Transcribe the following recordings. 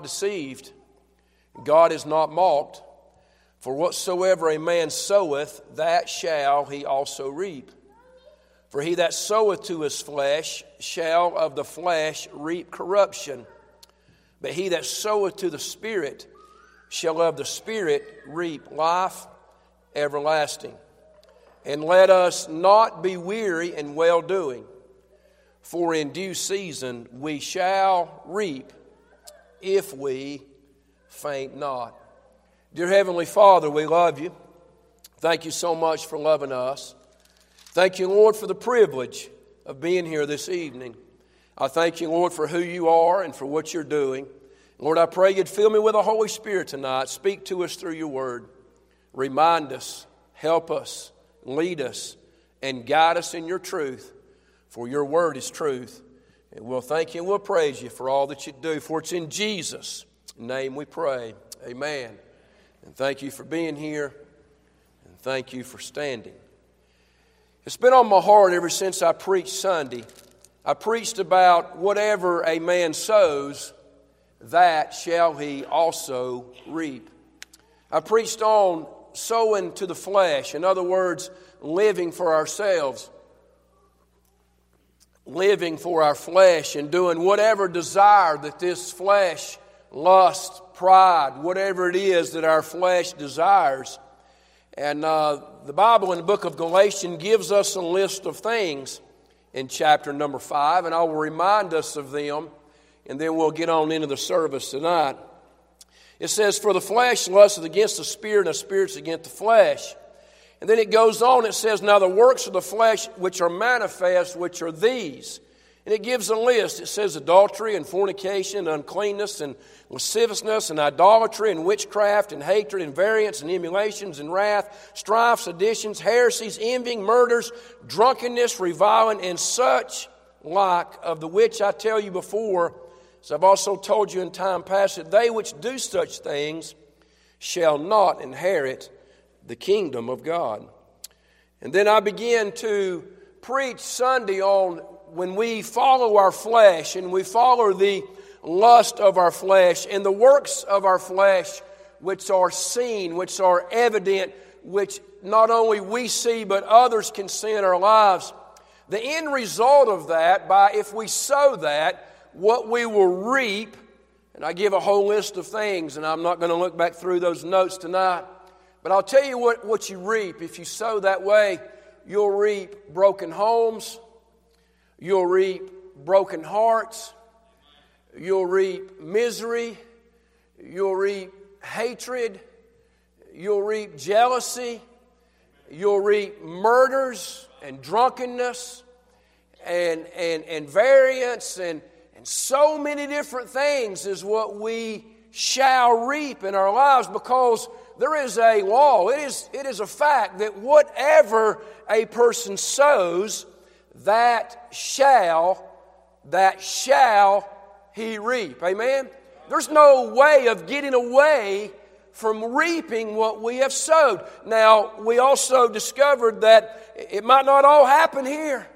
deceived. God is not mocked. For whatsoever a man soweth, that shall he also reap. For he that soweth to his flesh shall of the flesh reap corruption. But he that soweth to the Spirit shall of the Spirit reap life everlasting. And let us not be weary in well doing, for in due season we shall reap if we faint not. Dear Heavenly Father, we love you. Thank you so much for loving us. Thank you, Lord, for the privilege of being here this evening. I thank you, Lord, for who you are and for what you're doing. Lord, I pray you'd fill me with the Holy Spirit tonight. Speak to us through your word. Remind us, help us, lead us, and guide us in your truth, for your word is truth. And we'll thank you and we'll praise you for all that you do. For it's in Jesus' name we pray. Amen. And thank you for being here. And thank you for standing. It's been on my heart ever since I preached Sunday. I preached about whatever a man sows, that shall he also reap. I preached on sowing to the flesh, in other words, living for ourselves living for our flesh and doing whatever desire that this flesh, lust, pride, whatever it is that our flesh desires. And uh, the Bible in the book of Galatians gives us a list of things in chapter number five, and I will remind us of them, and then we'll get on into the service tonight. It says, For the flesh lusteth against the spirit, and the spirit's against the flesh. And then it goes on, it says, Now the works of the flesh which are manifest, which are these. And it gives a list. It says adultery and fornication, and uncleanness and lasciviousness and idolatry and witchcraft and hatred and variance and emulations and wrath, strife, seditions, heresies, envying, murders, drunkenness, reviling, and such like, of the which I tell you before, as I've also told you in time past, that they which do such things shall not inherit the kingdom of God. And then I began to preach Sunday on when we follow our flesh and we follow the lust of our flesh and the works of our flesh, which are seen, which are evident, which not only we see but others can see in our lives. The end result of that, by if we sow that, what we will reap, and I give a whole list of things, and I'm not going to look back through those notes tonight. But I'll tell you what, what you reap. If you sow that way, you'll reap broken homes, you'll reap broken hearts, you'll reap misery, you'll reap hatred, you'll reap jealousy, you'll reap murders and drunkenness and, and, and variance and, and so many different things is what we shall reap in our lives because there is a law. It is, it is a fact that whatever a person sows, that shall, that shall he reap. Amen? There's no way of getting away from reaping what we have sowed. Now, we also discovered that it might not all happen here.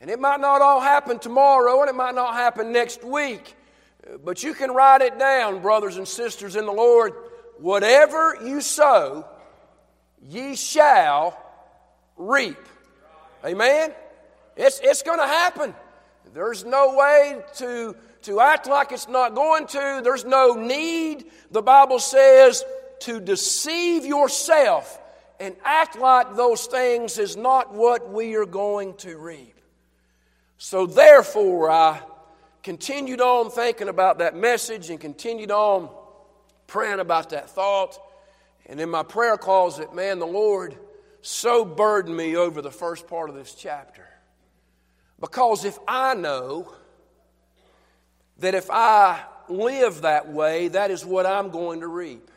And it might not all happen tomorrow, and it might not happen next week. But you can write it down, brothers and sisters in the Lord whatever you sow, ye shall reap. Amen? It's, it's going to happen. There's no way to, to act like it's not going to. There's no need, the Bible says, to deceive yourself and act like those things is not what we are going to reap. So, therefore, I continued on thinking about that message and continued on praying about that thought. And in my prayer calls closet, man, the Lord so burdened me over the first part of this chapter. Because if I know that if I live that way, that is what I'm going to reap.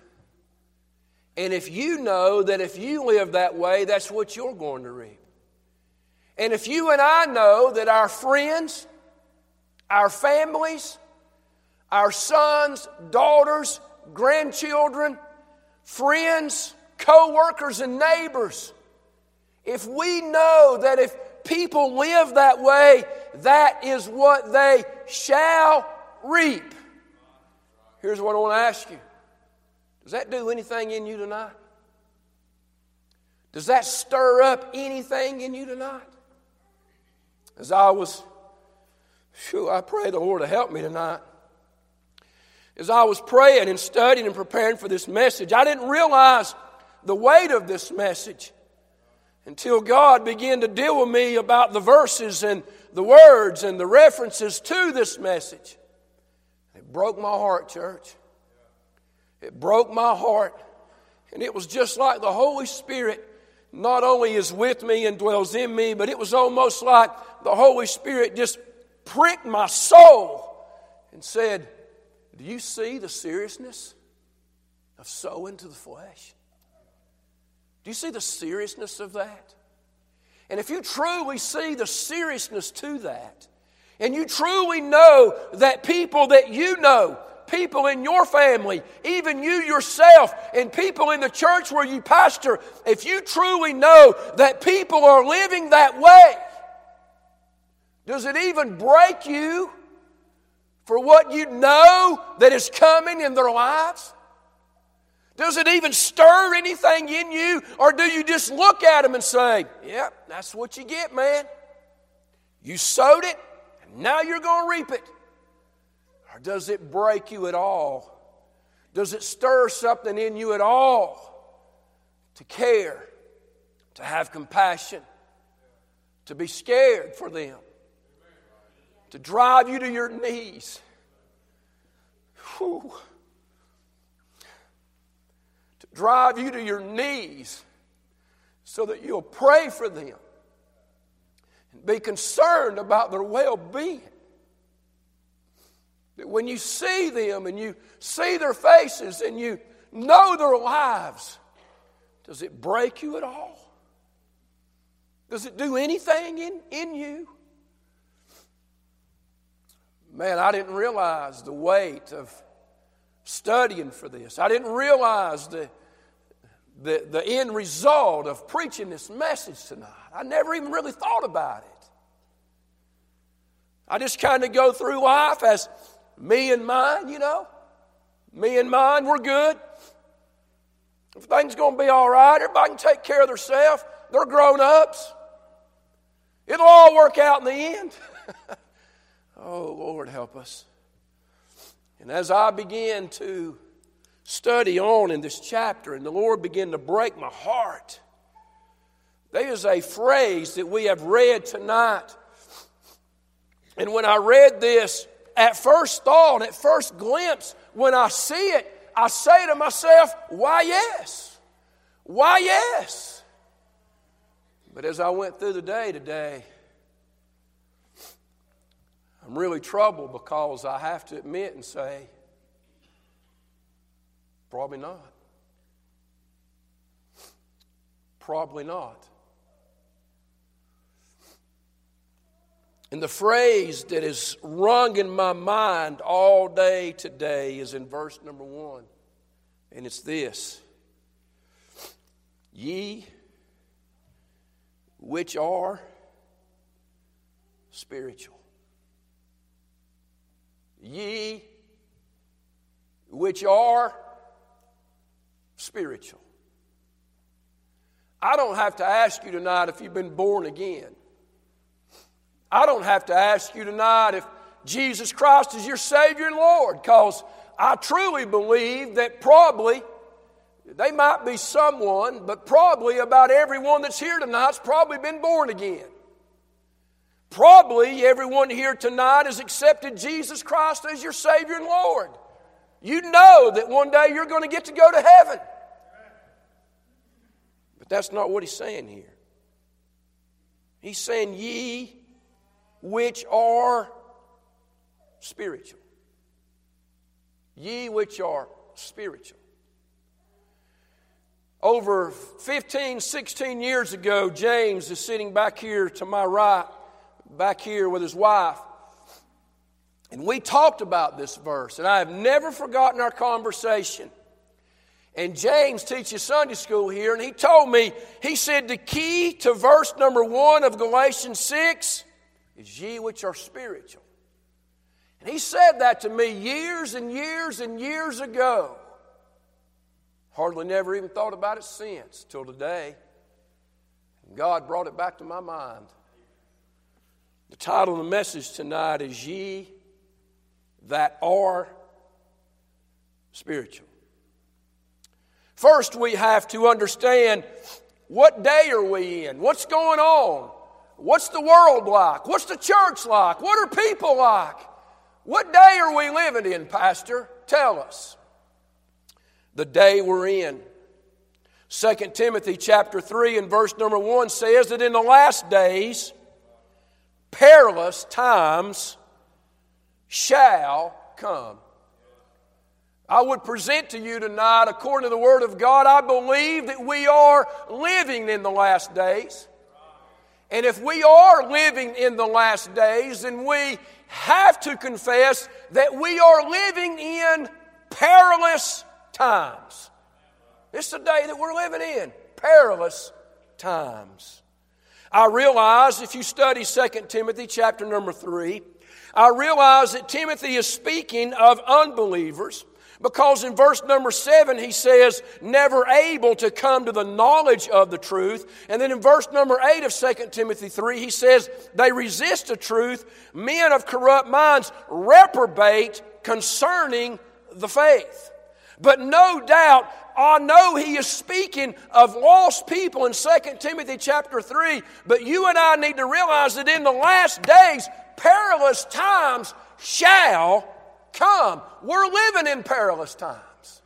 And if you know that if you live that way, that's what you're going to reap. And if you and I know that our friends, our families, our sons, daughters, grandchildren, friends, co workers, and neighbors, if we know that if people live that way, that is what they shall reap. Here's what I want to ask you Does that do anything in you tonight? Does that stir up anything in you tonight? As I was, sure, I pray the Lord to help me tonight. As I was praying and studying and preparing for this message, I didn't realize the weight of this message until God began to deal with me about the verses and the words and the references to this message. It broke my heart, church. It broke my heart. And it was just like the Holy Spirit not only is with me and dwells in me, but it was almost like the Holy Spirit just pricked my soul and said, Do you see the seriousness of sowing to the flesh? Do you see the seriousness of that? And if you truly see the seriousness to that, and you truly know that people that you know people in your family, even you yourself, and people in the church where you pastor, if you truly know that people are living that way, does it even break you for what you know that is coming in their lives? Does it even stir anything in you? Or do you just look at them and say, Yep, that's what you get, man. You sowed it, and now you're going to reap it. Or does it break you at all? Does it stir something in you at all to care, to have compassion, to be scared for them, to drive you to your knees? Whew. To drive you to your knees so that you'll pray for them and be concerned about their well being. That when you see them and you see their faces and you know their lives, does it break you at all? Does it do anything in, in you? Man, I didn't realize the weight of studying for this. I didn't realize the, the, the end result of preaching this message tonight. I never even really thought about it. I just kind of go through life as me and mine, you know. Me and mine, we're good. Everything's going to be all right. Everybody can take care of themselves. They're grown ups. It'll all work out in the end. oh, Lord, help us. And as I began to study on in this chapter, and the Lord began to break my heart, there is a phrase that we have read tonight. And when I read this, at first thought, at first glimpse, when I see it, I say to myself, why yes? Why yes? But as I went through the day today, I'm really troubled because I have to admit and say, probably not. Probably not. And the phrase that is rung in my mind all day today is in verse number one. And it's this Ye which are spiritual. Ye which are spiritual. I don't have to ask you tonight if you've been born again. I don't have to ask you tonight if Jesus Christ is your Savior and Lord, because I truly believe that probably they might be someone, but probably about everyone that's here tonight's probably been born again. Probably everyone here tonight has accepted Jesus Christ as your Savior and Lord. You know that one day you're going to get to go to heaven. But that's not what he's saying here. He's saying, Ye which are spiritual. Ye which are spiritual. Over 15, 16 years ago, James is sitting back here to my right, back here with his wife. And we talked about this verse, and I have never forgotten our conversation. And James teaches Sunday school here, and he told me, he said, the key to verse number one of Galatians 6 is ye which are spiritual. And he said that to me years and years and years ago. Hardly never even thought about it since, till today. God brought it back to my mind. The title of the message tonight is Ye That Are Spiritual. First, we have to understand what day are we in? What's going on? What's the world like? What's the church like? What are people like? What day are we living in, Pastor? Tell us. The day we're in. 2 Timothy chapter 3 and verse number 1 says that in the last days, perilous times shall come. I would present to you tonight, according to the Word of God, I believe that we are living in the last days. And if we are living in the last days, then we have to confess that we are living in perilous times. It's the day that we're living in. Perilous times. I realize if you study 2 Timothy chapter number 3, I realize that Timothy is speaking of unbelievers. Because in verse number seven, he says, never able to come to the knowledge of the truth. And then in verse number eight of 2 Timothy 3, he says, they resist the truth. Men of corrupt minds reprobate concerning the faith. But no doubt, I know he is speaking of lost people in 2 Timothy chapter 3. But you and I need to realize that in the last days, perilous times shall come. We're living in perilous times.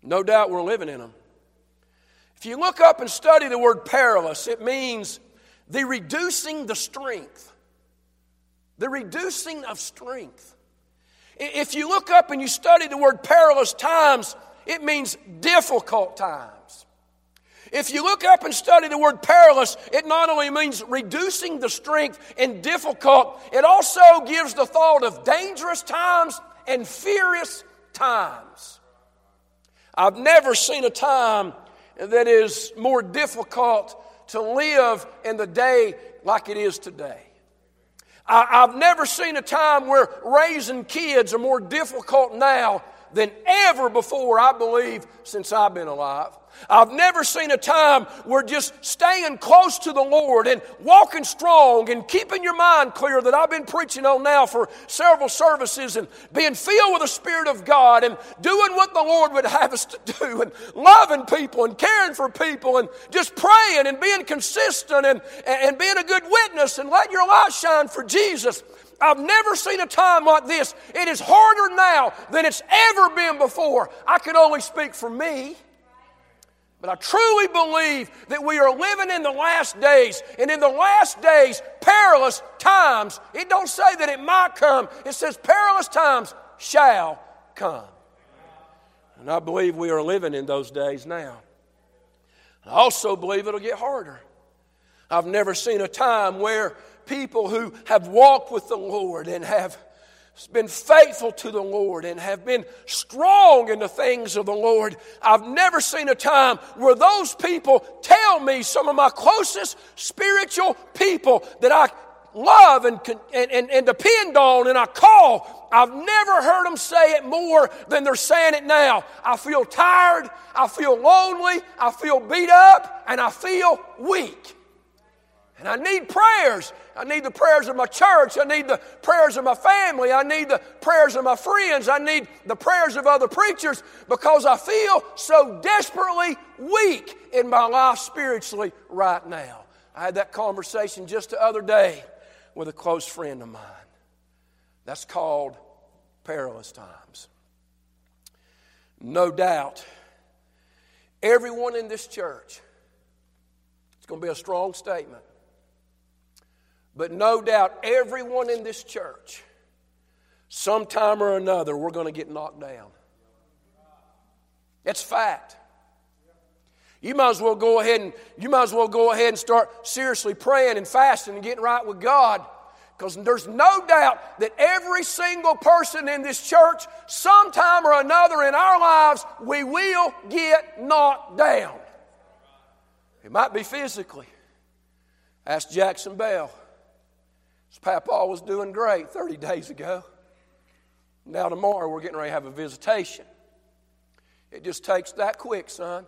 No doubt we're living in them. If you look up and study the word perilous, it means the reducing the strength. The reducing of strength. If you look up and you study the word perilous times, it means difficult times. If you look up and study the word perilous, it not only means reducing the strength and difficult, it also gives the thought of dangerous times and furious times. I've never seen a time that is more difficult to live in the day like it is today. I, have never seen a time where raising kids are more difficult now than ever before, I believe, since I've been alive. I've never seen a time where just staying close to the Lord and walking strong and keeping your mind clear that I've been preaching on now for several services and being filled with the Spirit of God and doing what the Lord would have us to do and loving people and caring for people and just praying and being consistent and, and being a good witness and letting your light shine for Jesus. I've never seen a time like this. It is harder now than it's ever been before. I can only speak for me. But I truly believe that we are living in the last days. And in the last days, perilous times, it don't say that it might come. It says perilous times shall come. And I believe we are living in those days now. I also believe it'll get harder. I've never seen a time where people who have walked with the Lord and have been faithful to the Lord and have been strong in the things of the Lord. I've never seen a time where those people tell me, some of my closest spiritual people that I love and, and, and, and depend on and I call, I've never heard them say it more than they're saying it now. I feel tired, I feel lonely, I feel beat up, and I feel weak. And I need prayers. I need the prayers of my church. I need the prayers of my family. I need the prayers of my friends. I need the prayers of other preachers because I feel so desperately weak in my life spiritually right now. I had that conversation just the other day with a close friend of mine. That's called perilous times. No doubt, everyone in this church, it's going to be a strong statement but no doubt, everyone in this church, sometime or another, we're going to get knocked down. It's fact. You might as well go ahead and you might as well go ahead and start seriously praying and fasting and getting right with God. Because there's no doubt that every single person in this church, sometime or another in our lives, we will get knocked down. It might be physically. Ask Jackson Bell. Papa was doing great 30 days ago. Now, tomorrow, we're getting ready to have a visitation. It just takes that quick, son.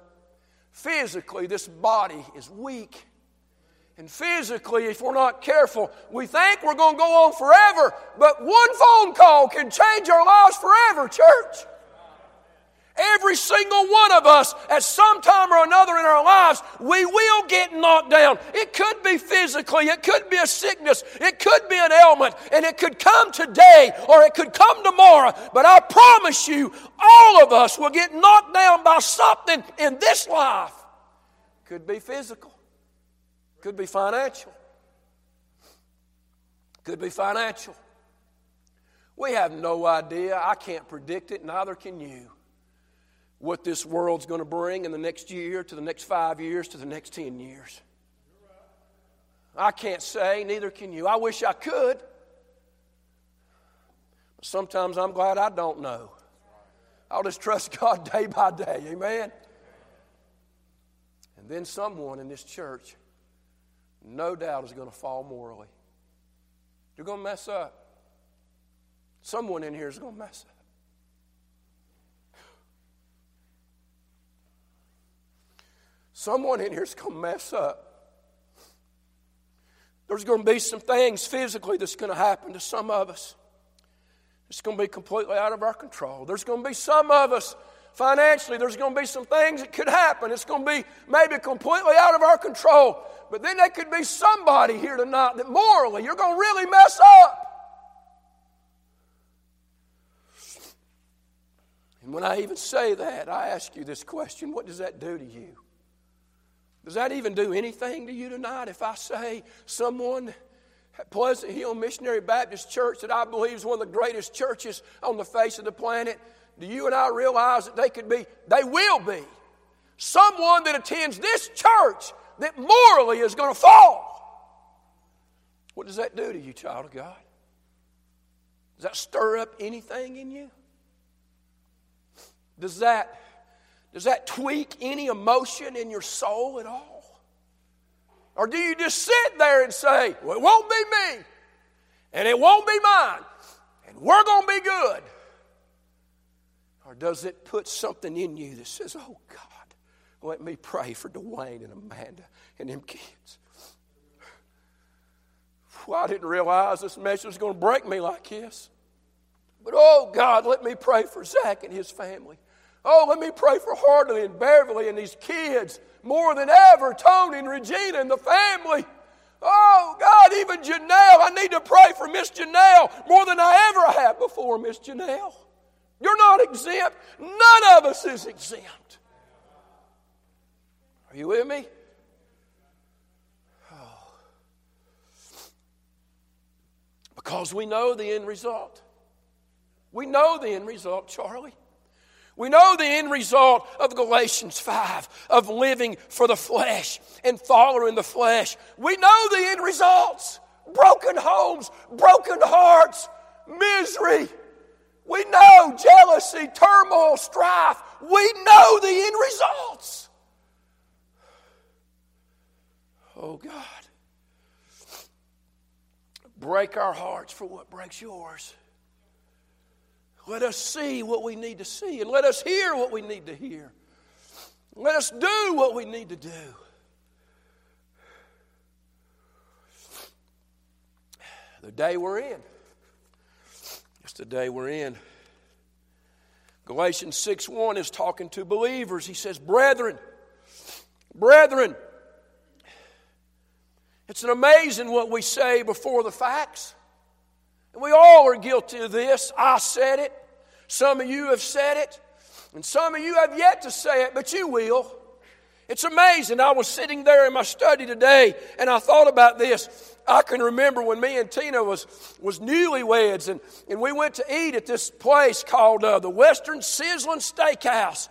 Physically, this body is weak. And physically, if we're not careful, we think we're going to go on forever, but one phone call can change our lives forever, church. Every single one of us, at some time or another in our lives, we will get knocked down. It could be physically, it could be a sickness, it could be an ailment, and it could come today or it could come tomorrow. But I promise you, all of us will get knocked down by something in this life. Could be physical, could be financial, could be financial. We have no idea. I can't predict it, neither can you what this world's going to bring in the next year, to the next five years, to the next 10 years. I can't say, neither can you. I wish I could. But sometimes I'm glad I don't know. I'll just trust God day by day. Amen? And then someone in this church, no doubt, is going to fall morally. You're going to mess up. Someone in here is going to mess up. Someone in here is going to mess up. There's going to be some things physically that's going to happen to some of us. It's going to be completely out of our control. There's going to be some of us financially, there's going to be some things that could happen. It's going to be maybe completely out of our control. But then there could be somebody here tonight that morally you're going to really mess up. And when I even say that, I ask you this question what does that do to you? Does that even do anything to you tonight if I say someone at Pleasant Hill Missionary Baptist Church that I believe is one of the greatest churches on the face of the planet? Do you and I realize that they could be, they will be, someone that attends this church that morally is going to fall? What does that do to you, child of God? Does that stir up anything in you? Does that does that tweak any emotion in your soul at all? Or do you just sit there and say, well, it won't be me, and it won't be mine, and we're going to be good? Or does it put something in you that says, oh God, let me pray for Dwayne and Amanda and them kids? Well, I didn't realize this message was going to break me like this. But oh God, let me pray for Zach and his family. Oh, let me pray for Hartley and Beverly and these kids more than ever, Tony and Regina and the family. Oh, God, even Janelle. I need to pray for Miss Janelle more than I ever have before, Miss Janelle. You're not exempt. None of us is exempt. Are you with me? Oh. Because we know the end result. We know the end result, Charlie. We know the end result of Galatians 5 of living for the flesh and following the flesh. We know the end results broken homes, broken hearts, misery. We know jealousy, turmoil, strife. We know the end results. Oh God. Break our hearts for what breaks yours. Let us see what we need to see, and let us hear what we need to hear. Let us do what we need to do. The day we're in. It's the day we're in. Galatians 6 1 is talking to believers. He says, Brethren, brethren, it's an amazing what we say before the facts. We all are guilty of this. I said it. Some of you have said it. And some of you have yet to say it, but you will. It's amazing. I was sitting there in my study today and I thought about this. I can remember when me and Tina was, was newlyweds and, and we went to eat at this place called uh, the Western Sizzlin Steakhouse.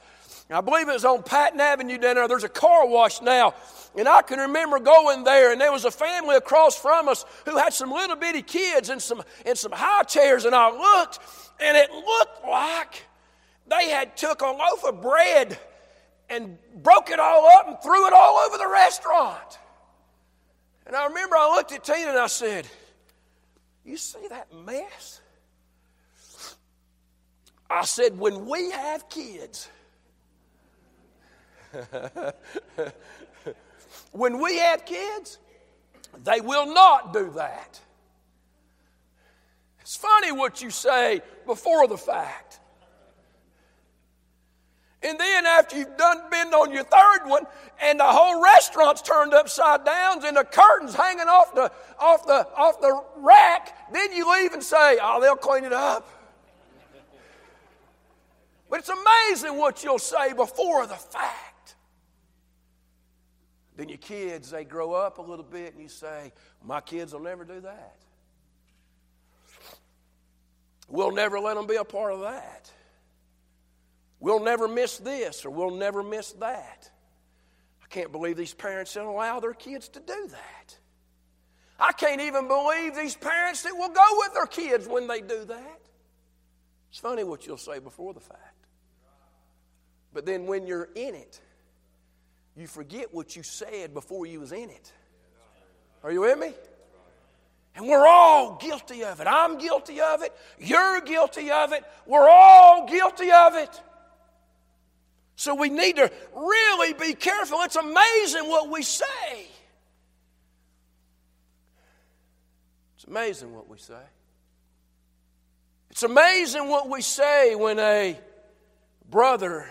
I believe it was on Patton Avenue down there. There's a car wash now. And I can remember going there, and there was a family across from us who had some little bitty kids and some, and some high chairs. And I looked, and it looked like they had took a loaf of bread and broke it all up and threw it all over the restaurant. And I remember I looked at Tina and I said, You see that mess? I said, when we have kids, when we have kids, they will not do that. It's funny what you say before the fact. And then after you've done been on your third one, and the whole restaurant's turned upside down, and the curtains hanging off the off the off the rack, then you leave and say, "Oh, they'll clean it up." But it's amazing what you'll say before the fact. Then your kids, they grow up a little bit, and you say, "My kids will never do that." We'll never let them be a part of that. We'll never miss this or we'll never miss that. I can't believe these parents don't allow their kids to do that. I can't even believe these parents that will go with their kids when they do that. It's funny what you'll say before the fact. But then when you're in it, you forget what you said before you was in it. Are you with me? And we're all guilty of it. I'm guilty of it. You're guilty of it. We're all guilty of it. So we need to really be careful. It's amazing what we say. It's amazing what we say. It's amazing what we say when a brother,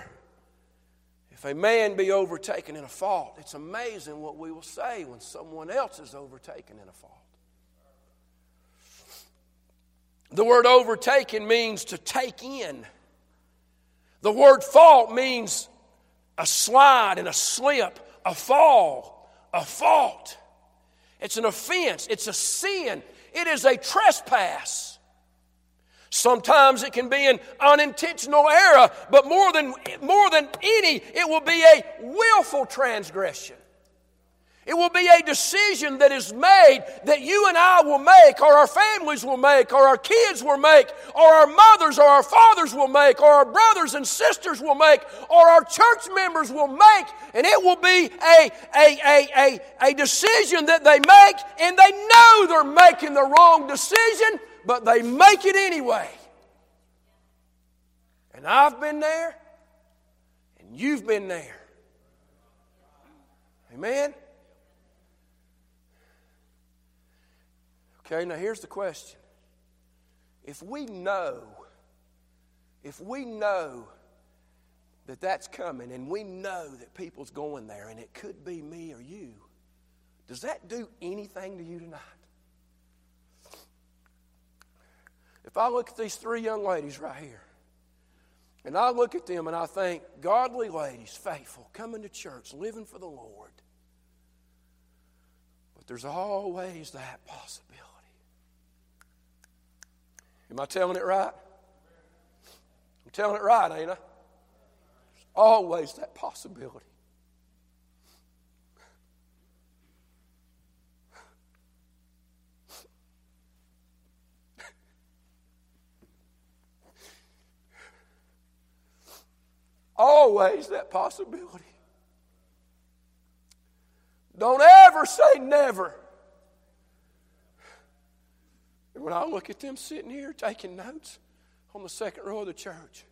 if a man be overtaken in a fault, it's amazing what we will say when someone else is overtaken in a fault. The word overtaken means to take in. The word fault means a slide and a slip, a fall, a fault. It's an offense, it's a sin, it is a trespass. Sometimes it can be an unintentional error, but more than, more than any, it will be a willful transgression. It will be a decision that is made that you and I will make, or our families will make, or our kids will make, or our mothers or our fathers will make, or our brothers and sisters will make, or our church members will make, and it will be a, a, a, a, a decision that they make, and they know they're making the wrong decision, but they make it anyway. And I've been there, and you've been there. Amen? Okay, now here's the question. If we know, if we know that that's coming and we know that people's going there and it could be me or you, does that do anything to you tonight? If I look at these three young ladies right here, and I look at them and I think, godly ladies, faithful, coming to church, living for the Lord. But there's always that possibility. Am I telling it right? I'm telling it right, ain't I? There's always that possibility. Always that possibility. Don't ever say never. And when I look at them sitting here taking notes on the second row of the church,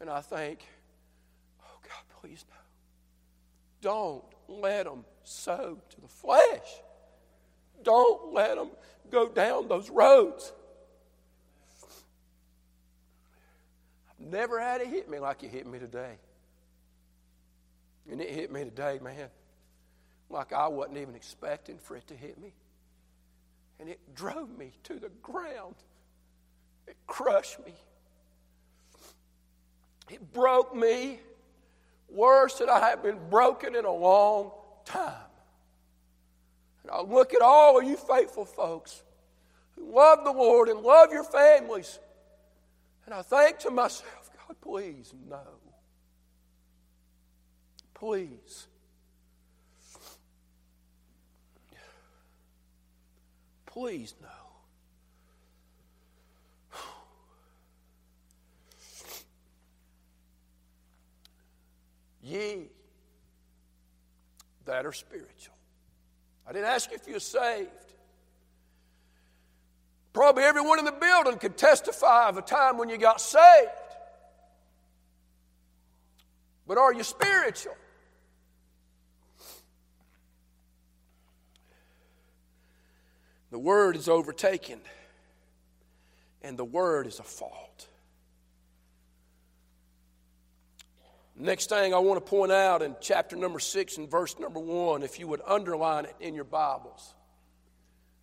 and I think, oh God, please no. Don't let them sow to the flesh. Don't let them go down those roads. Never had it hit me like it hit me today. And it hit me today, man, like I wasn't even expecting for it to hit me and it drove me to the ground. It crushed me. It broke me worse than I have been broken in a long time. And I look at all of you faithful folks who love the Lord and love your families, and I think to myself, God, please, no. Please. Please, no. Ye that are spiritual. I didn't ask you if you're saved. Probably everyone in the building could testify of a time when you got saved. But are you spiritual? The word is overtaken, and the word is a fault. Next thing I want to point out in chapter number six and verse number one, if you would underline it in your Bibles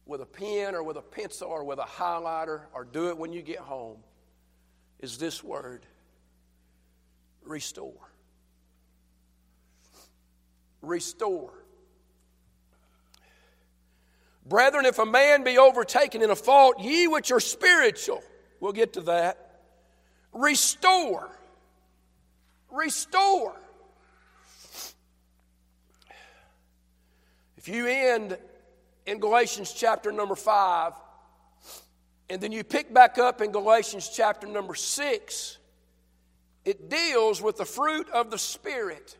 with a pen or with a pencil or with a highlighter, or do it when you get home, is this word restore. Restore. Brethren, if a man be overtaken in a fault, ye which are spiritual, we'll get to that, restore restore. If you end in Galatians chapter number 5, and then you pick back up in Galatians chapter number 6, it deals with the fruit of the Spirit.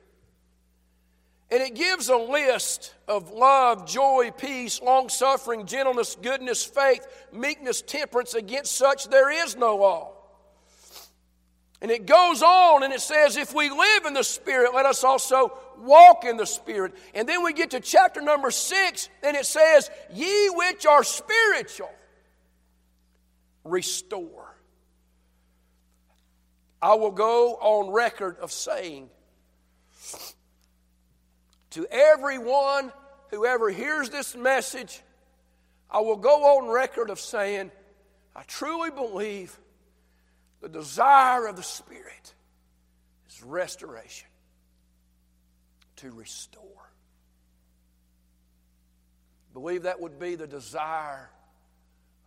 And it gives a list of love, joy, peace, long suffering, gentleness, goodness, faith, meekness, temperance. Against such there is no law. And it goes on and it says, if we live in the Spirit, let us also walk in the Spirit. And then we get to chapter number six and it says, Ye which are spiritual, restore. I will go on record of saying to everyone who ever hears this message, I will go on record of saying, I truly believe the desire of the Spirit is restoration, to restore. Believe that would be the desire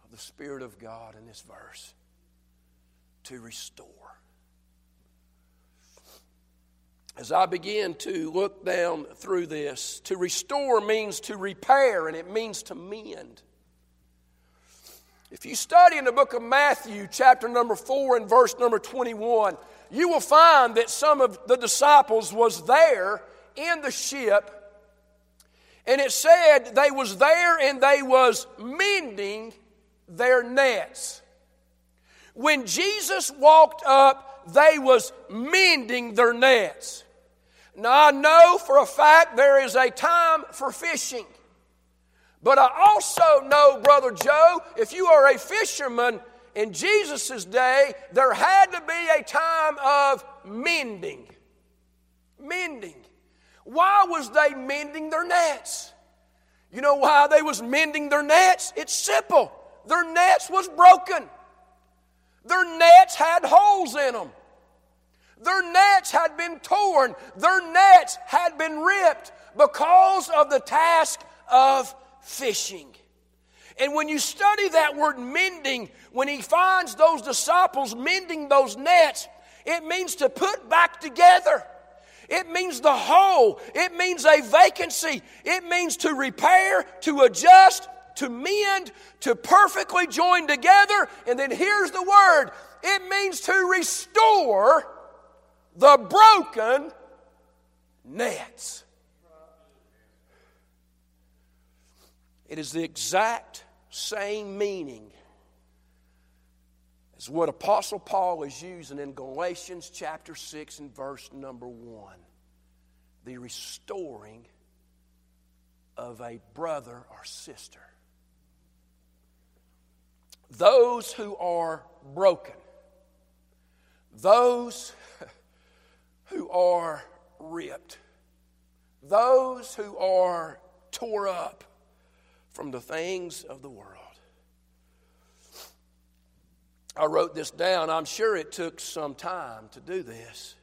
of the Spirit of God in this verse to restore. As I begin to look down through this, to restore means to repair and it means to mend. If you study in the book of Matthew, chapter number 4 and verse number 21, you will find that some of the disciples was there in the ship and it said they was there and they was mending their nets. When jesus walked up they was mending their nets. Now i know for a fact there is a time for fishing but I also know, Brother Joe, if you are a fisherman in Jesus' day, there had to be a time of mending. Mending. Why was they mending their nets? You know why they was mending their nets? It's simple. Their nets was broken. Their nets had holes in them. Their nets had been torn. Their nets had been ripped because of the task of fishing. And when you study that word mending, when he finds those disciples mending those nets, it means to put back together. It means the whole. It means a vacancy. It means to repair, to adjust, to mend, to perfectly join together. And then here's the word it means to restore the broken nets. It is the exact same meaning as what Apostle Paul is using in Galatians chapter 6 and verse number 1 the restoring of a brother or sister. Those who are broken, those who are ripped, those who are tore up from the things of the world. I wrote this down. I'm sure it took some time to do this.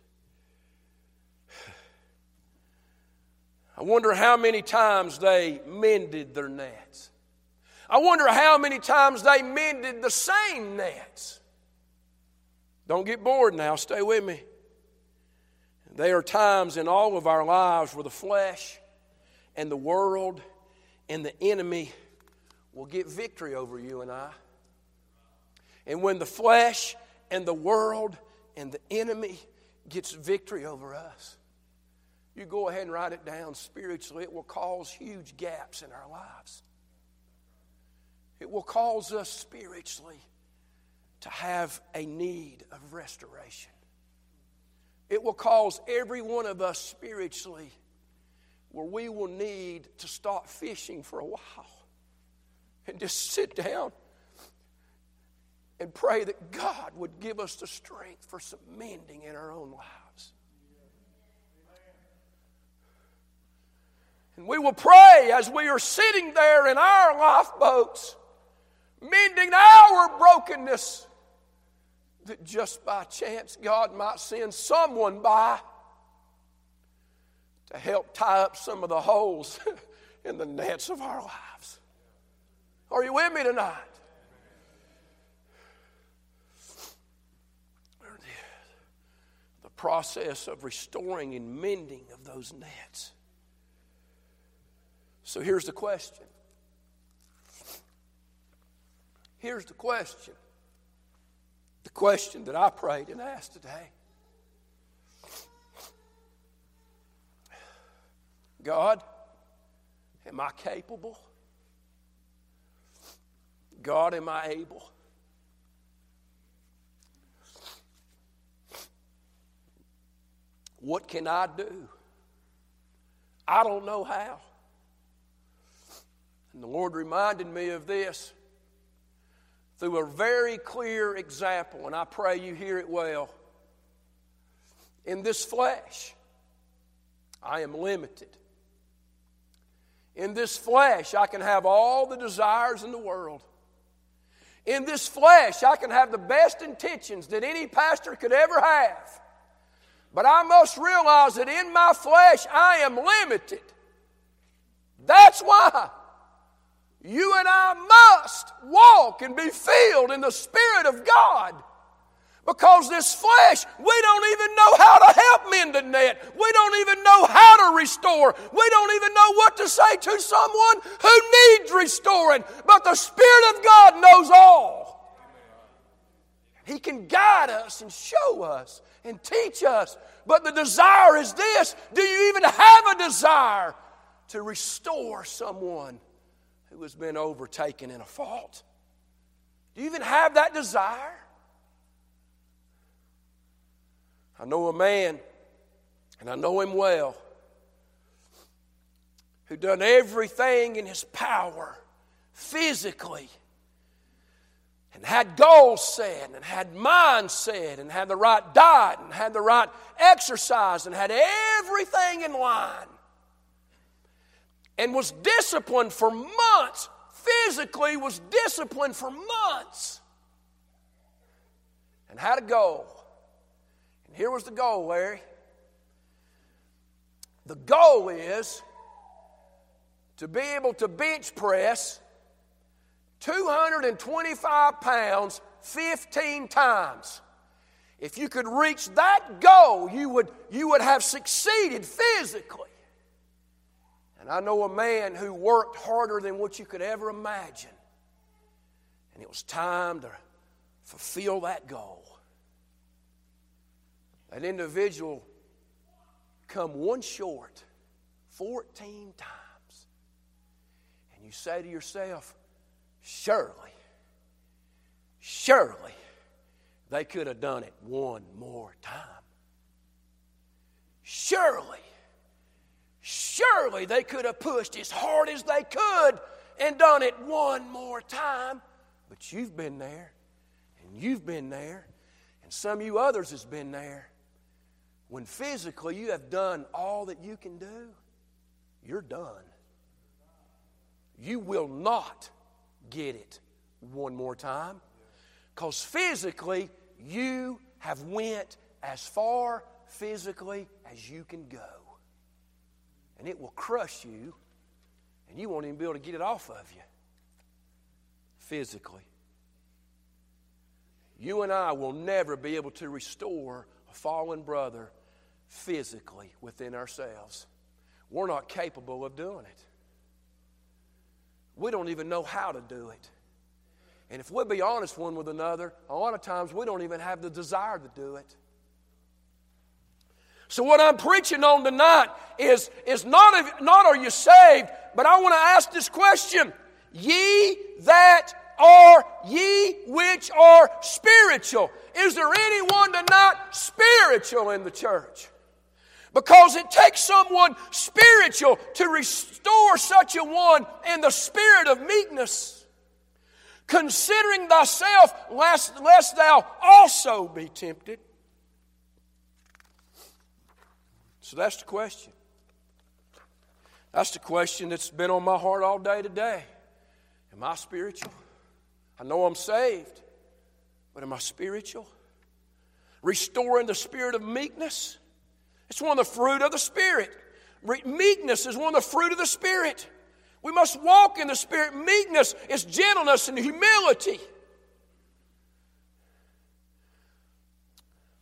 I wonder how many times they mended their nets. I wonder how many times they mended the same nets. Don't get bored now, stay with me. There are times in all of our lives where the flesh and the world and the enemy will get victory over you and I. And when the flesh and the world and the enemy gets victory over us, you go ahead and write it down spiritually. It will cause huge gaps in our lives. it will cause us spiritually to have a need of restoration. It will cause every one of us spiritually where we will need to stop fishing for a while and just sit down and pray that God would give us the strength for some mending in our own lives. And we will pray as we are sitting there in our lifeboats, mending our brokenness, that just by chance God might send someone by to help tie up some of the holes in the nets of our lives. Are you with me tonight? The process of restoring and mending of those nets. So here's the question. Here's the question. The question that I prayed and asked today. God, am I capable? God, am I able? What can I do? I don't know how. And the Lord reminded me of this through a very clear example, and I pray you hear it well. In this flesh, I am limited. In this flesh, I can have all the desires in the world. In this flesh, I can have the best intentions that any pastor could ever have. But I must realize that in my flesh, I am limited. That's why you and I must walk and be filled in the Spirit of God. Because this flesh, we don't even know how to help mend the net. We don't even know how to restore. We don't even know what to say to someone who needs restoring. But the Spirit of God knows all. He can guide us and show us and teach us. But the desire is this do you even have a desire to restore someone who has been overtaken in a fault? Do you even have that desire? I know a man, and I know him well, who done everything in his power physically and had goals set and had mind set and had the right diet and had the right exercise and had everything in line and was disciplined for months physically was disciplined for months and had a goal here was the goal, Larry. The goal is to be able to bench press 225 pounds 15 times. If you could reach that goal, you would, you would have succeeded physically. And I know a man who worked harder than what you could ever imagine. And it was time to fulfill that goal an individual come one short 14 times. And you say to yourself, surely, surely they could have done it one more time. Surely, surely they could have pushed as hard as they could and done it one more time. But you've been there, and you've been there, and some of you others has been there when physically you have done all that you can do, you're done. You will not get it one more time because physically you have went as far physically as you can go. And it will crush you and you won't even be able to get it off of you physically. You and I will never be able to restore a fallen brother physically within ourselves. We're not capable of doing it. We don't even know how to do it. And if we'll be honest one with another, a lot of times we don't even have the desire to do it. So, what I'm preaching on tonight is, is not, not are you saved, but I want to ask this question Ye that are ye which are spiritual. Is there anyone not spiritual in the church? Because it takes someone spiritual to restore such a one in the spirit of meekness, considering thyself, lest, lest thou also be tempted. So that's the question. That's the question that's been on my heart all day today. Am I spiritual? I know I'm saved, but am I spiritual? Restoring the spirit of meekness. It's one of the fruit of the Spirit. Meekness is one of the fruit of the Spirit. We must walk in the Spirit. Meekness is gentleness and humility.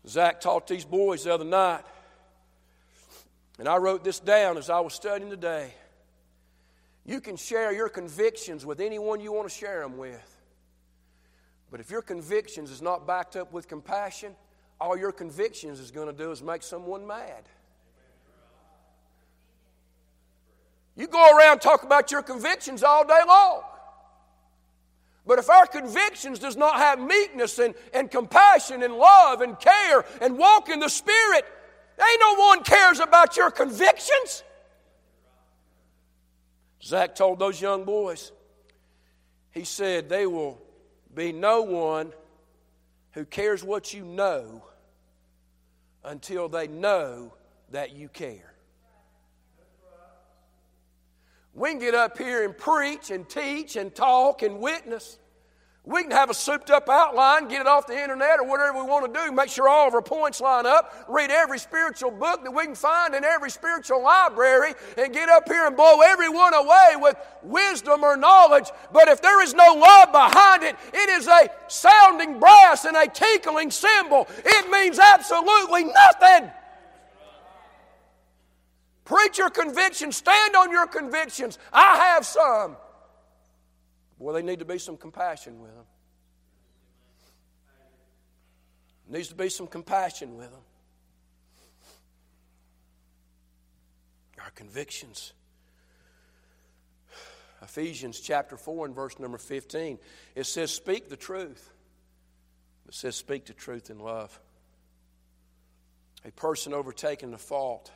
Zach taught these boys the other night, and I wrote this down as I was studying today. You can share your convictions with anyone you want to share them with. But if your convictions is not backed up with compassion, all your convictions is going to do is make someone mad. You go around talk about your convictions all day long. But if our convictions does not have meekness and, and compassion and love and care and walk in the Spirit, ain't no one cares about your convictions. Zach told those young boys, he said, they will be no one who cares what you know until they know that you care. We can get up here and preach and teach and talk and witness. We can have a souped up outline, get it off the internet or whatever we want to do, make sure all of our points line up, read every spiritual book that we can find in every spiritual library, and get up here and blow everyone away with wisdom or knowledge. But if there is no love behind it, it is a sounding brass and a tinkling cymbal. It means absolutely nothing. Preach your convictions, stand on your convictions. I have some. Boy, they need to be some compassion with them. Needs to be some compassion with them. Our convictions. Ephesians chapter 4 and verse number 15. It says, Speak the truth. It says, Speak the truth in love. A person overtaking the fault.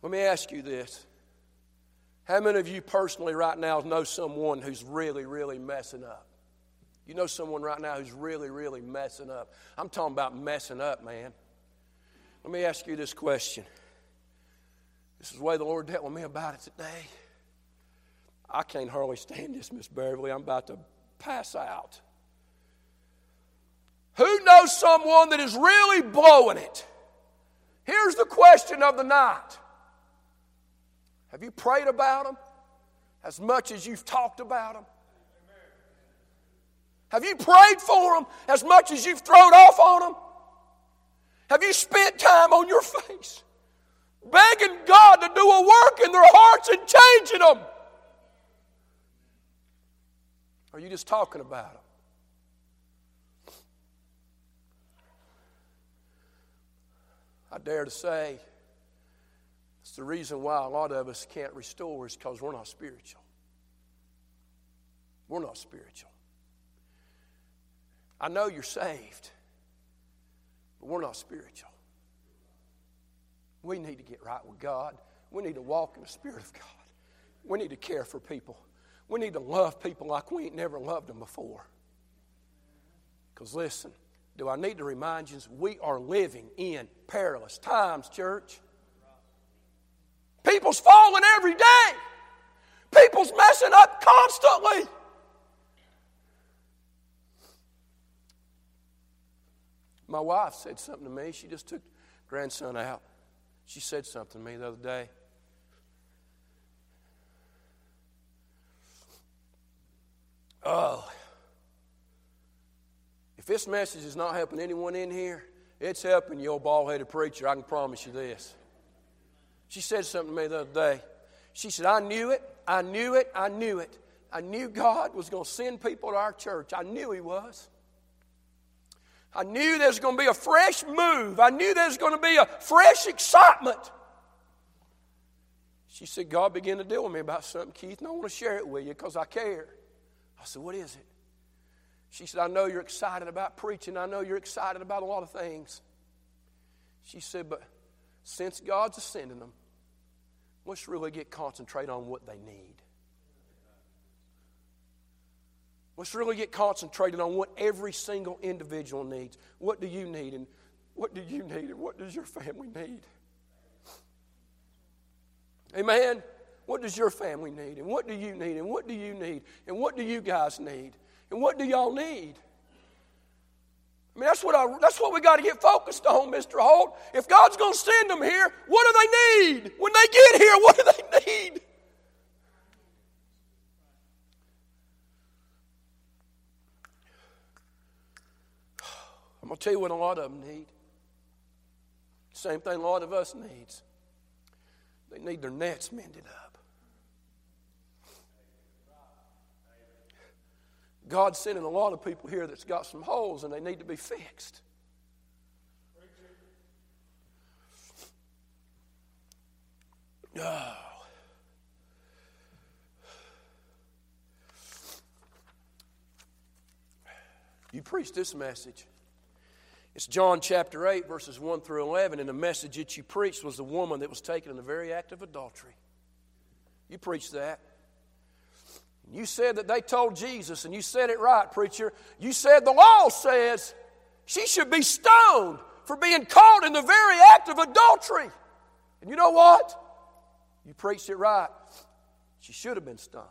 Let me ask you this. How many of you personally right now know someone who's really, really messing up? You know someone right now who's really, really messing up. I'm talking about messing up, man. Let me ask you this question. This is the way the Lord dealt with me about it today. I can't hardly stand this, Miss Beverly. I'm about to pass out. Who knows someone that is really blowing it? Here's the question of the night have you prayed about them as much as you've talked about them? Have you prayed for them as much as you've thrown off on them? Have you spent time on your face begging God to do a work in their hearts and changing them? Or are you just talking about them? I dare to say, the reason why a lot of us can't restore is because we're not spiritual. We're not spiritual. I know you're saved, but we're not spiritual. We need to get right with God. We need to walk in the Spirit of God. We need to care for people. We need to love people like we ain't never loved them before. Because listen, do I need to remind you, we are living in perilous times, church. People's falling every day. People's messing up constantly. My wife said something to me. She just took grandson out. She said something to me the other day. Oh, if this message is not helping anyone in here, it's helping your bald headed preacher. I can promise you this. She said something to me the other day. She said, I knew it, I knew it, I knew it. I knew God was going to send people to our church. I knew He was. I knew there was going to be a fresh move. I knew there was going to be a fresh excitement. She said, God began to deal with me about something, Keith, and I want to share it with you because I care. I said, What is it? She said, I know you're excited about preaching. I know you're excited about a lot of things. She said, But since God's ascending them, let's really get concentrated on what they need. Let's really get concentrated on what every single individual needs. What do you need? And what do you need? And what does your family need? Amen. What does your family need? And what do you need? And what do you need? And what do you guys need? And what do y'all need? I mean, that's what, I, that's what we got to get focused on, Mr. Holt. If God's going to send them here, what do they need? When they get here, what do they need? I'm going to tell you what a lot of them need. Same thing a lot of us needs. They need their nets mended up. God's sending a lot of people here that's got some holes and they need to be fixed. Oh. You preached this message. It's John chapter 8, verses 1 through 11, and the message that you preached was the woman that was taken in the very act of adultery. You preached that. You said that they told Jesus, and you said it right, preacher. You said the law says she should be stoned for being caught in the very act of adultery. And you know what? You preached it right. She should have been stoned.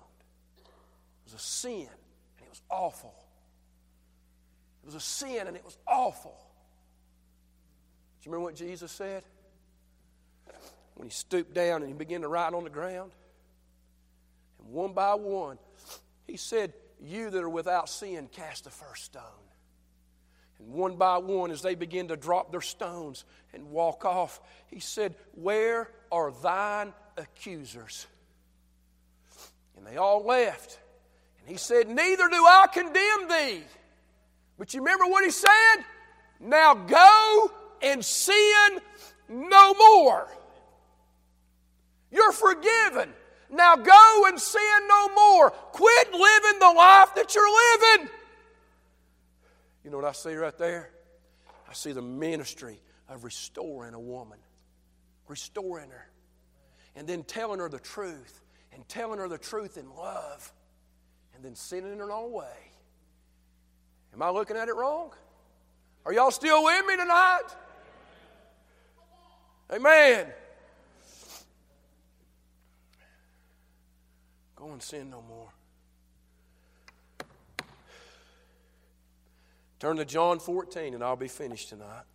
It was a sin, and it was awful. It was a sin, and it was awful. Do you remember what Jesus said? When he stooped down and he began to write on the ground. One by one, he said, You that are without sin, cast the first stone. And one by one, as they began to drop their stones and walk off, he said, Where are thine accusers? And they all left. And he said, Neither do I condemn thee. But you remember what he said? Now go and sin no more. You're forgiven. Now go and sin no more. Quit living the life that you're living. You know what I see right there? I see the ministry of restoring a woman, restoring her, and then telling her the truth, and telling her the truth in love, and then sending her on way. Am I looking at it wrong? Are y'all still with me tonight? Amen. Go and sin no more. Turn to John 14 and I'll be finished tonight.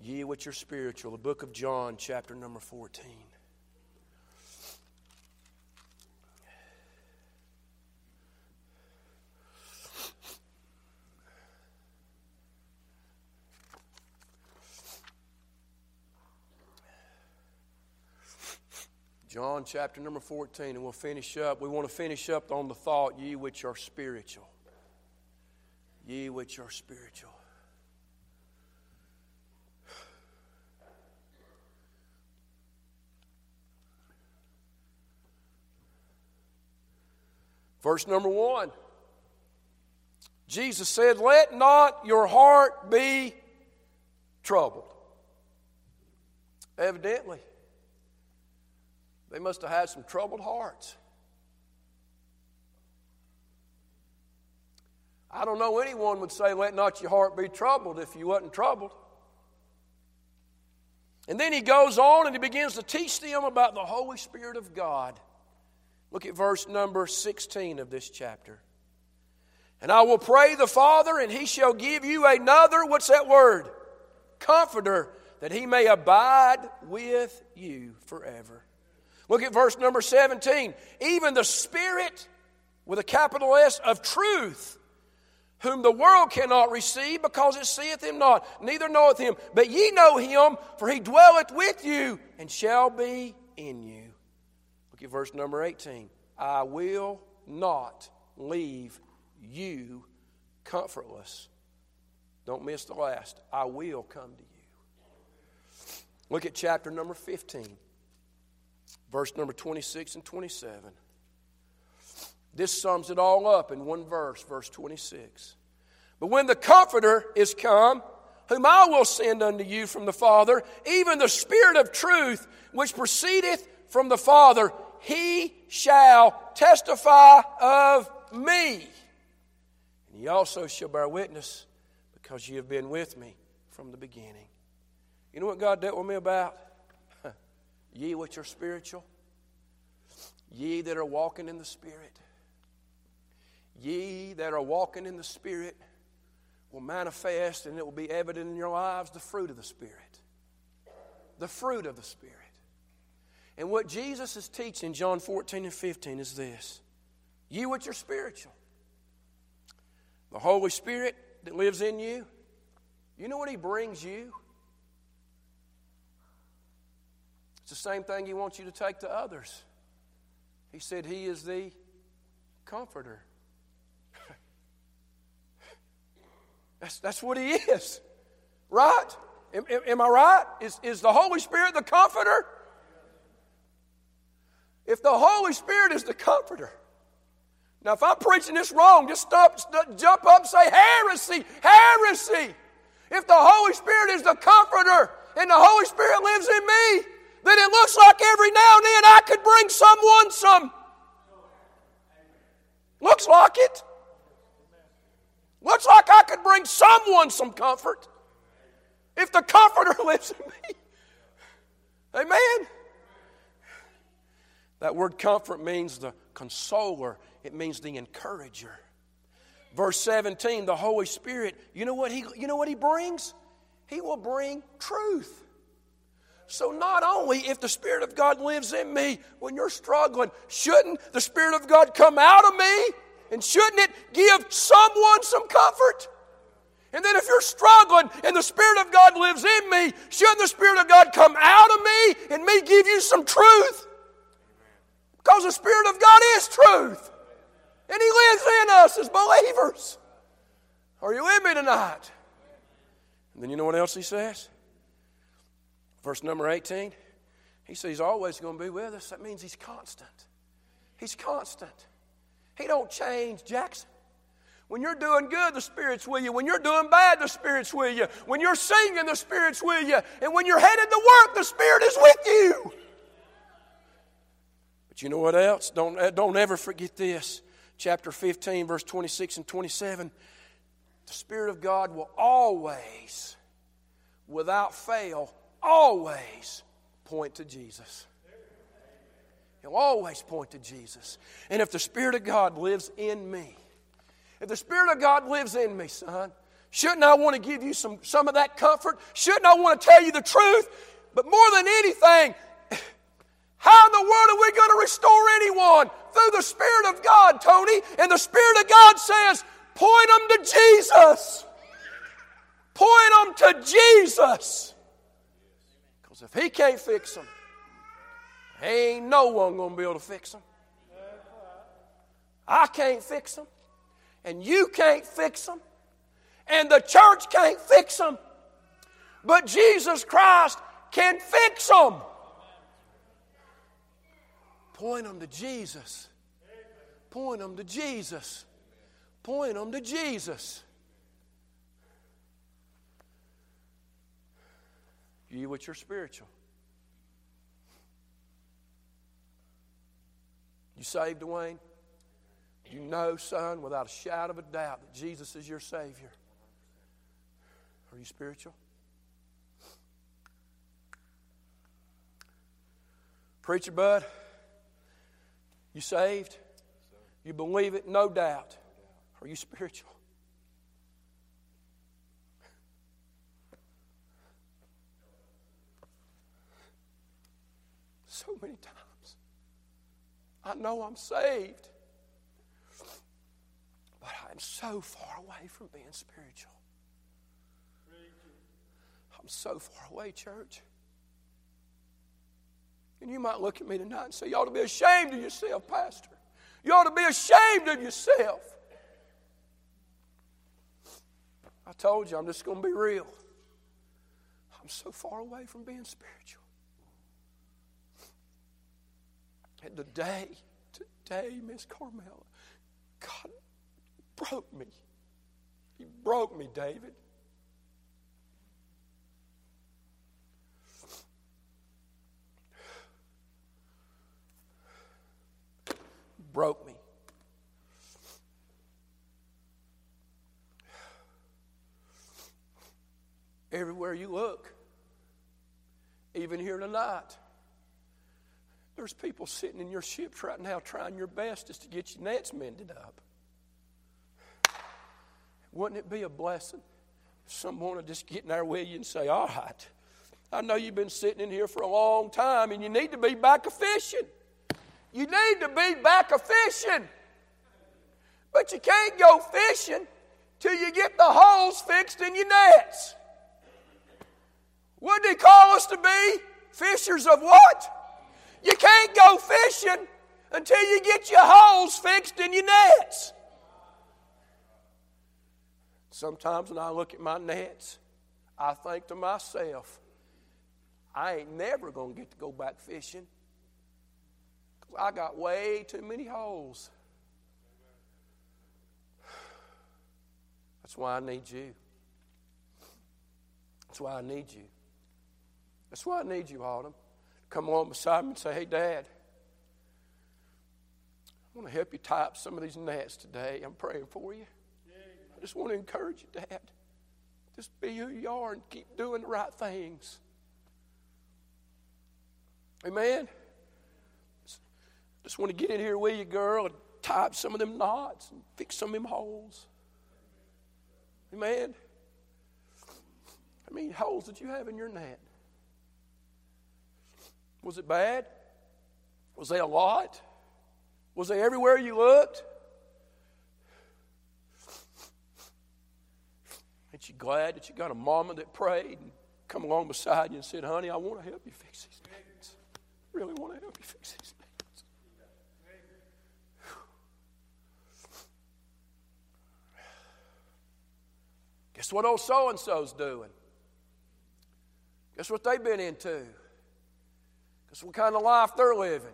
Ye which are spiritual, the book of John, chapter number 14. John chapter number 14, and we'll finish up. We want to finish up on the thought, ye which are spiritual. Ye which are spiritual. Verse number one Jesus said, Let not your heart be troubled. Evidently, they must have had some troubled hearts. I don't know anyone would say, Let not your heart be troubled if you wasn't troubled. And then he goes on and he begins to teach them about the Holy Spirit of God. Look at verse number 16 of this chapter. And I will pray the Father, and he shall give you another, what's that word? Comforter, that he may abide with you forever. Look at verse number 17. Even the Spirit, with a capital S, of truth, whom the world cannot receive because it seeth him not, neither knoweth him. But ye know him, for he dwelleth with you and shall be in you. Look at verse number 18. I will not leave you comfortless. Don't miss the last. I will come to you. Look at chapter number 15. Verse number 26 and 27. This sums it all up in one verse, verse 26. But when the Comforter is come, whom I will send unto you from the Father, even the Spirit of truth, which proceedeth from the Father, he shall testify of me. And ye also shall bear witness, because ye have been with me from the beginning. You know what God dealt with me about? Ye which are spiritual, ye that are walking in the Spirit, ye that are walking in the Spirit will manifest and it will be evident in your lives the fruit of the Spirit. The fruit of the Spirit. And what Jesus is teaching, John 14 and 15, is this You which are spiritual, the Holy Spirit that lives in you, you know what He brings you? It's the same thing He wants you to take to others. He said He is the comforter. that's, that's what He is, right? Am, am, I right? Is, is the Holy Spirit the comforter? If the Holy Spirit is the comforter, now if I'm preaching this wrong, just stop, jump up and say heresy, heresy. If the Holy Spirit is the comforter and the Holy Spirit lives in me, then it looks like every now and then I could bring someone some. Looks like it. Looks like I could bring someone some comfort if the comforter lives in me. Amen. That word comfort means the consoler, it means the encourager. Verse 17, the Holy Spirit, you know what he, you know what he brings? He will bring truth. So, not only if the Spirit of God lives in me when you're struggling, shouldn't the Spirit of God come out of me? And shouldn't it give someone some comfort? And then if you're struggling and the Spirit of God lives in me, shouldn't the Spirit of God come out of me and me give you some truth? Because the Spirit of God is truth. And He lives in us as believers. Are you with me tonight? And then you know what else He says? Verse number 18. He says He's always going to be with us. That means He's constant. He's constant. He don't change, Jackson. When you're doing good, the Spirit's with you. When you're doing bad, the Spirit's with you. When you're singing, the Spirit's with you. And when you're headed to work, the Spirit is with you. But you know what else? Don't, eh, don't ever forget this chapter 15, verse 26 and 27, the Spirit of God will always, without fail, always point to Jesus. He'll always point to Jesus. And if the Spirit of God lives in me, if the Spirit of God lives in me, son, shouldn't I want to give you some, some of that comfort? Shouldn't I want to tell you the truth? But more than anything, how in the world are we going to restore anyone? Through the Spirit of God, Tony. And the Spirit of God says, point them to Jesus. Point them to Jesus. If He can't fix them, ain't no one going to be able to fix them. I can't fix them. And you can't fix them. And the church can't fix them. But Jesus Christ can fix them. Point them to Jesus. Point them to Jesus. Point them to Jesus. You which are spiritual. You saved, Dwayne? You know, son, without a shadow of a doubt that Jesus is your Savior. Are you spiritual? Preacher Bud, you saved? You believe it? No doubt. Are you spiritual? So many times. I know I'm saved, but I'm so far away from being spiritual. I'm so far away, church. And you might look at me tonight and say, You ought to be ashamed of yourself, Pastor. You ought to be ashamed of yourself. I told you, I'm just going to be real. I'm so far away from being spiritual. And today, today, Miss Carmela, God broke me. He broke me, David. broke me. Everywhere you look, even here tonight, there's people sitting in your ships right now trying your best just to get your nets mended up. Wouldn't it be a blessing if someone would just get in there with you and say, All right, I know you've been sitting in here for a long time and you need to be back a fishing. You need to be back a fishing. But you can't go fishing till you get the holes fixed in your nets. What did he call us to be? Fishers of what? You can't go fishing until you get your holes fixed in your nets. Sometimes when I look at my nets, I think to myself, I ain't never going to get to go back fishing. I got way too many holes. That's why I need you. That's why I need you. That's why I need you, Autumn. Come along beside me and say, hey, Dad, I want to help you tie up some of these nets today. I'm praying for you. I just want to encourage you, Dad. Just be who you are and keep doing the right things. Amen. Just want to get in here with you, girl, and tie up some of them knots and fix some of them holes. Amen. I mean, holes that you have in your net? Was it bad? Was they a lot? Was they everywhere you looked? Ain't you glad that you got a mama that prayed and come along beside you and said, honey, I want to help you fix these nets. I really want to help you fix these nets. Guess what old so and so's doing? Guess what they've been into? Guess what kind of life they're living?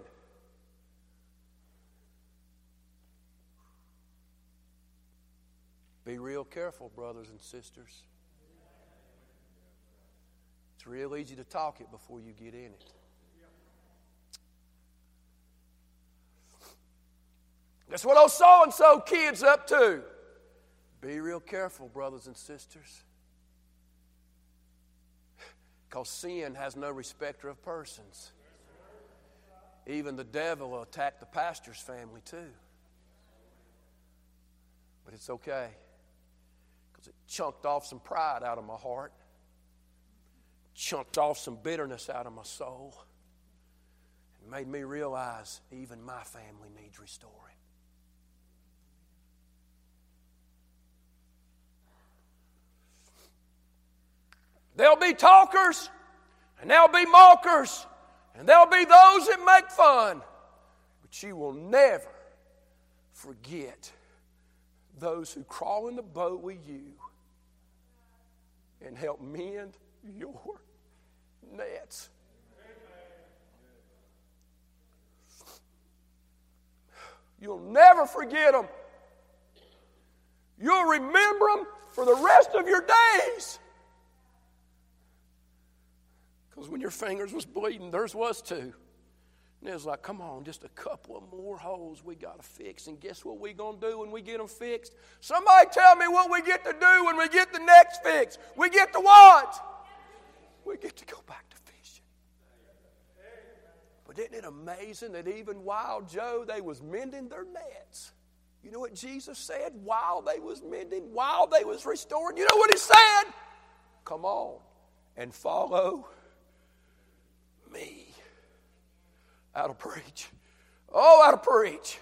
Be real careful, brothers and sisters. It's real easy to talk it before you get in it. Guess what old so and so kid's up to? Be real careful, brothers and sisters. Because sin has no respecter of persons. Even the devil will attack the pastor's family too. But it's okay. Because it chunked off some pride out of my heart, chunked off some bitterness out of my soul, and made me realize even my family needs restoring. There'll be talkers, and there'll be mockers, and there'll be those that make fun. But you will never forget those who crawl in the boat with you and help mend your nets. You'll never forget them. You'll remember them for the rest of your days. Because when your fingers was bleeding, theirs was too. And it was like, come on, just a couple of more holes we got to fix. And guess what we going to do when we get them fixed? Somebody tell me what we get to do when we get the next fix. We get to what? We get to go back to fishing. But isn't it amazing that even while Joe, they was mending their nets. You know what Jesus said? While they was mending, while they was restoring. You know what he said? Come on and follow me. Out of preach. Oh, of preach.